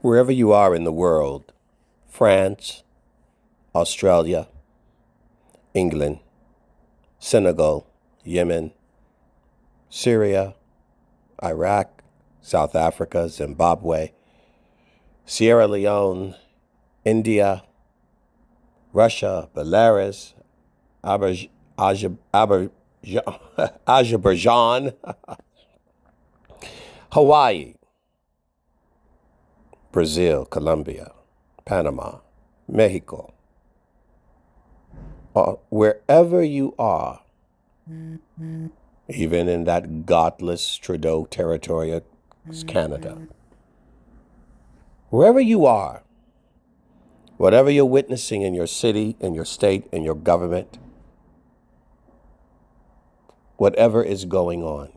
wherever you are in the world France, Australia, England, Senegal, Yemen, Syria, Iraq, South Africa, Zimbabwe, Sierra Leone, India, Russia, Belarus, Azerbaijan, Hawaii, Brazil, Colombia, Panama, Mexico, uh, wherever you are, even in that godless Trudeau territory of Canada, wherever you are, whatever you're witnessing in your city, in your state, in your government, whatever is going on,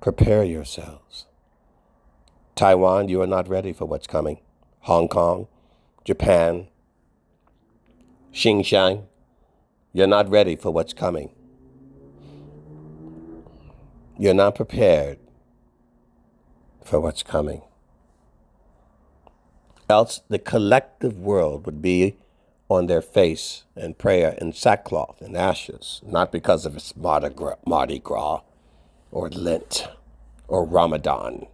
prepare yourselves. Taiwan, you are not ready for what's coming. Hong Kong, Japan, Xinjiang, you're not ready for what's coming. You're not prepared for what's coming. Else, the collective world would be on their face in prayer in sackcloth and ashes, not because of its Mardi Gras or Lent or Ramadan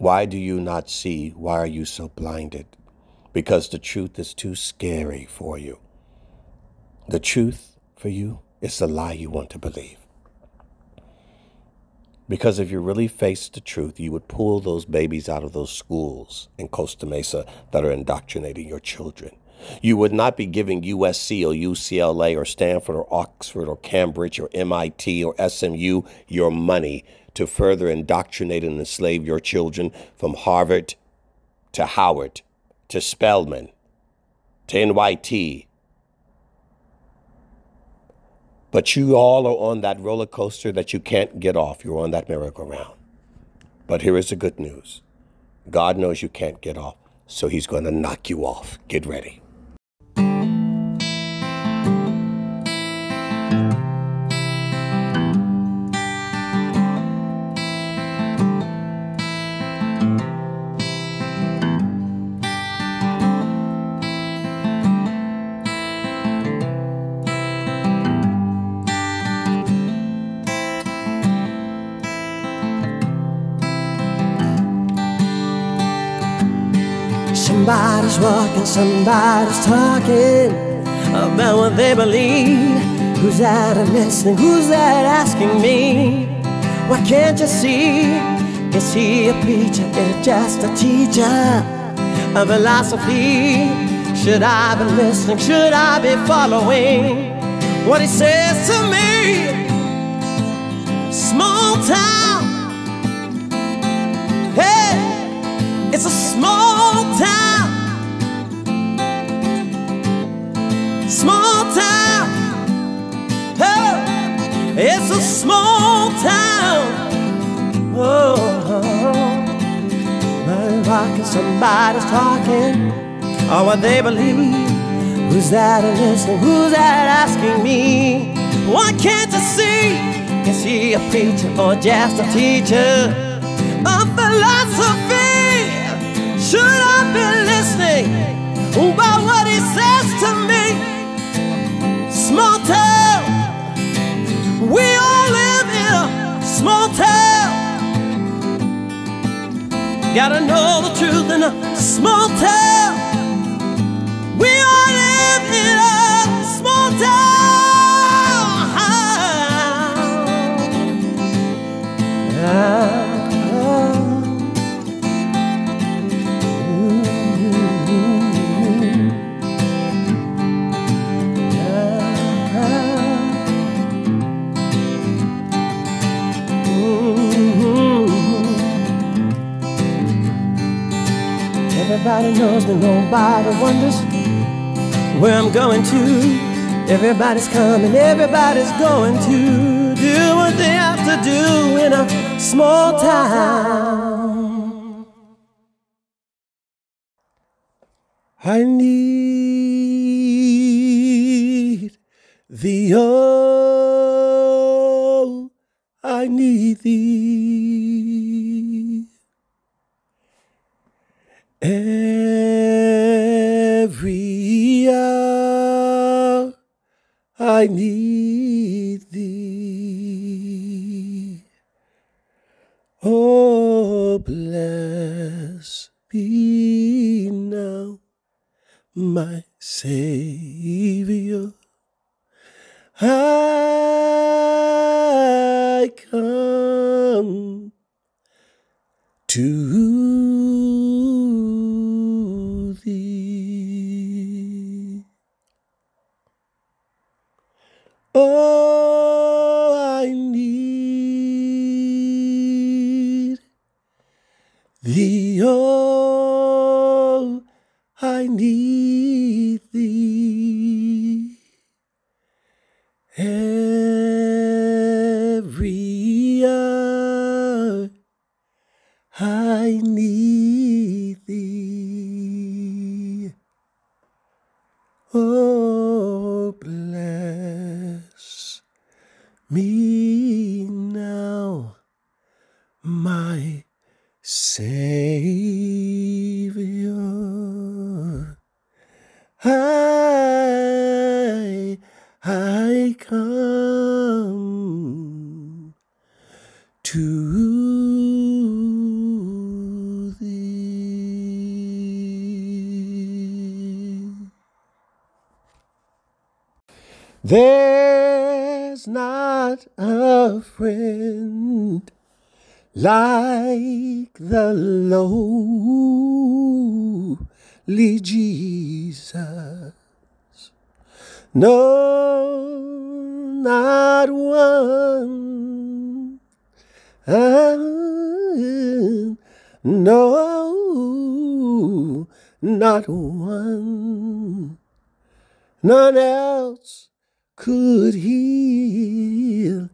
Why do you not see? Why are you so blinded? Because the truth is too scary for you. The truth for you is the lie you want to believe. Because if you really faced the truth, you would pull those babies out of those schools in Costa Mesa that are indoctrinating your children. You would not be giving USC or UCLA or Stanford or Oxford or Cambridge or MIT or SMU your money to further indoctrinate and enslave your children from Harvard to Howard to Spelman to NYT. But you all are on that roller coaster that you can't get off. You're on that merry-go-round. But here is the good news God knows you can't get off, so He's going to knock you off. Get ready. Somebody's walking, somebody's talking about what they believe. Who's that listening? Who's that asking me? Why can't you see? Is he a preacher? Is just a teacher A philosophy? Should I be listening? Should I be following what he says to me? Small town. Hey, it's a small town. Town. Oh, it's a small town. Oh, oh, oh. somebody's rocking, somebody's talking. Oh, what they believe. Who's that listening? Who's that asking me? Why can't I see? Is he a preacher or just a teacher of philosophy? Should I be listening about what he says to me? Small town. We all live in a small town. Gotta know the truth in a small town. Everybody knows that nobody wonders where I'm going to. Everybody's coming, everybody's going to do what they have to do in a small town. I need the old I need thee. I need Hour I need thee. Oh, bless me now, my Savior. I, I come to thee. There's not a friend like the lowly Jesus. No, not one. No, not one. None else could heal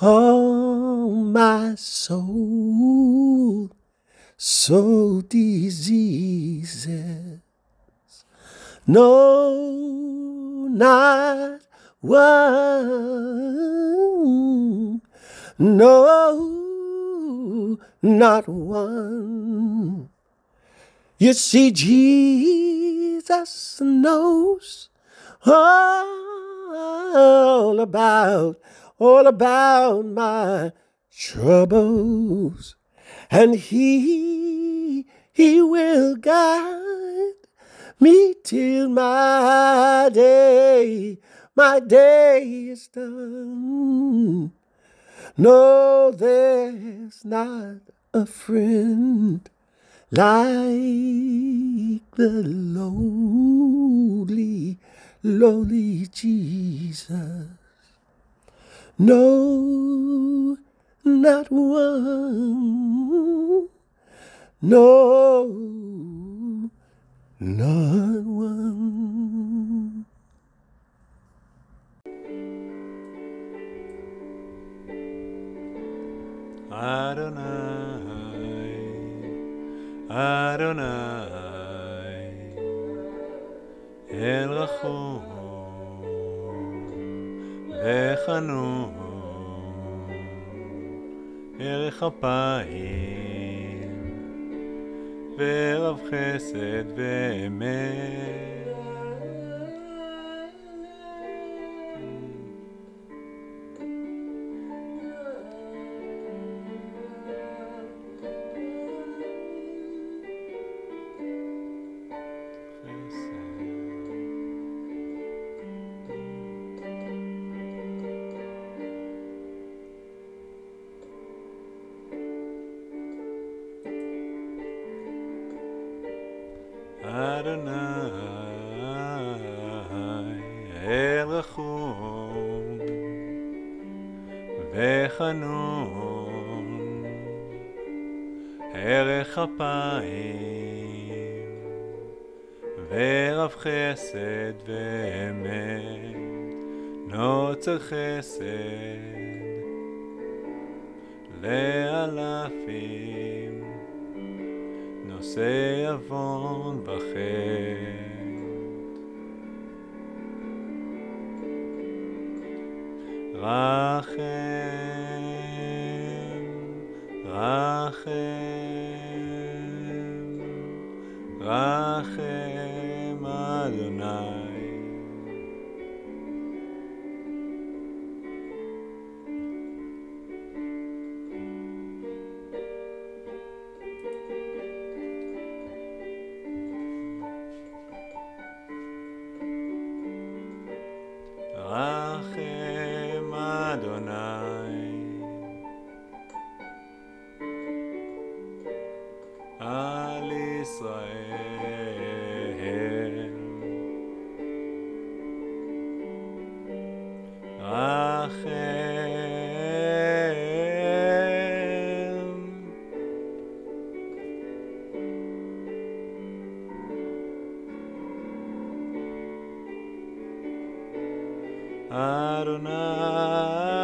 all my soul, so diseases. No, not one. No, not one. You see, Jesus knows all about, all about my troubles. And he, he will guide me till my day, my day is done. No, not a friend like the lowly, lowly Jesus. No, not one. No, not one. Adonai, Adonai, אל רחום וחנון, ערך אפיים ורב חסד ואמת. אדוני, אל רחום וחנון, ערך אפיים ורב חסד ואמת, נוצר חסד לאלפים. נושא עוון בחטא. רחם, רחם, רחם. רחם אדוני Adonai.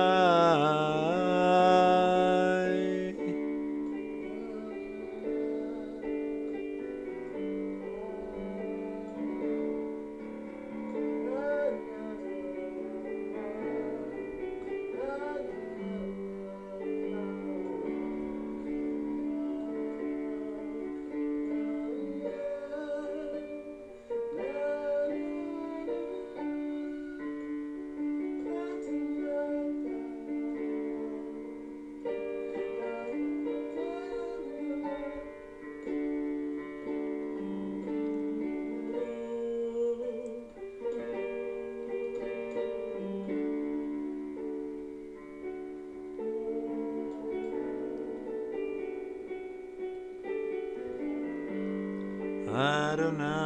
Adonai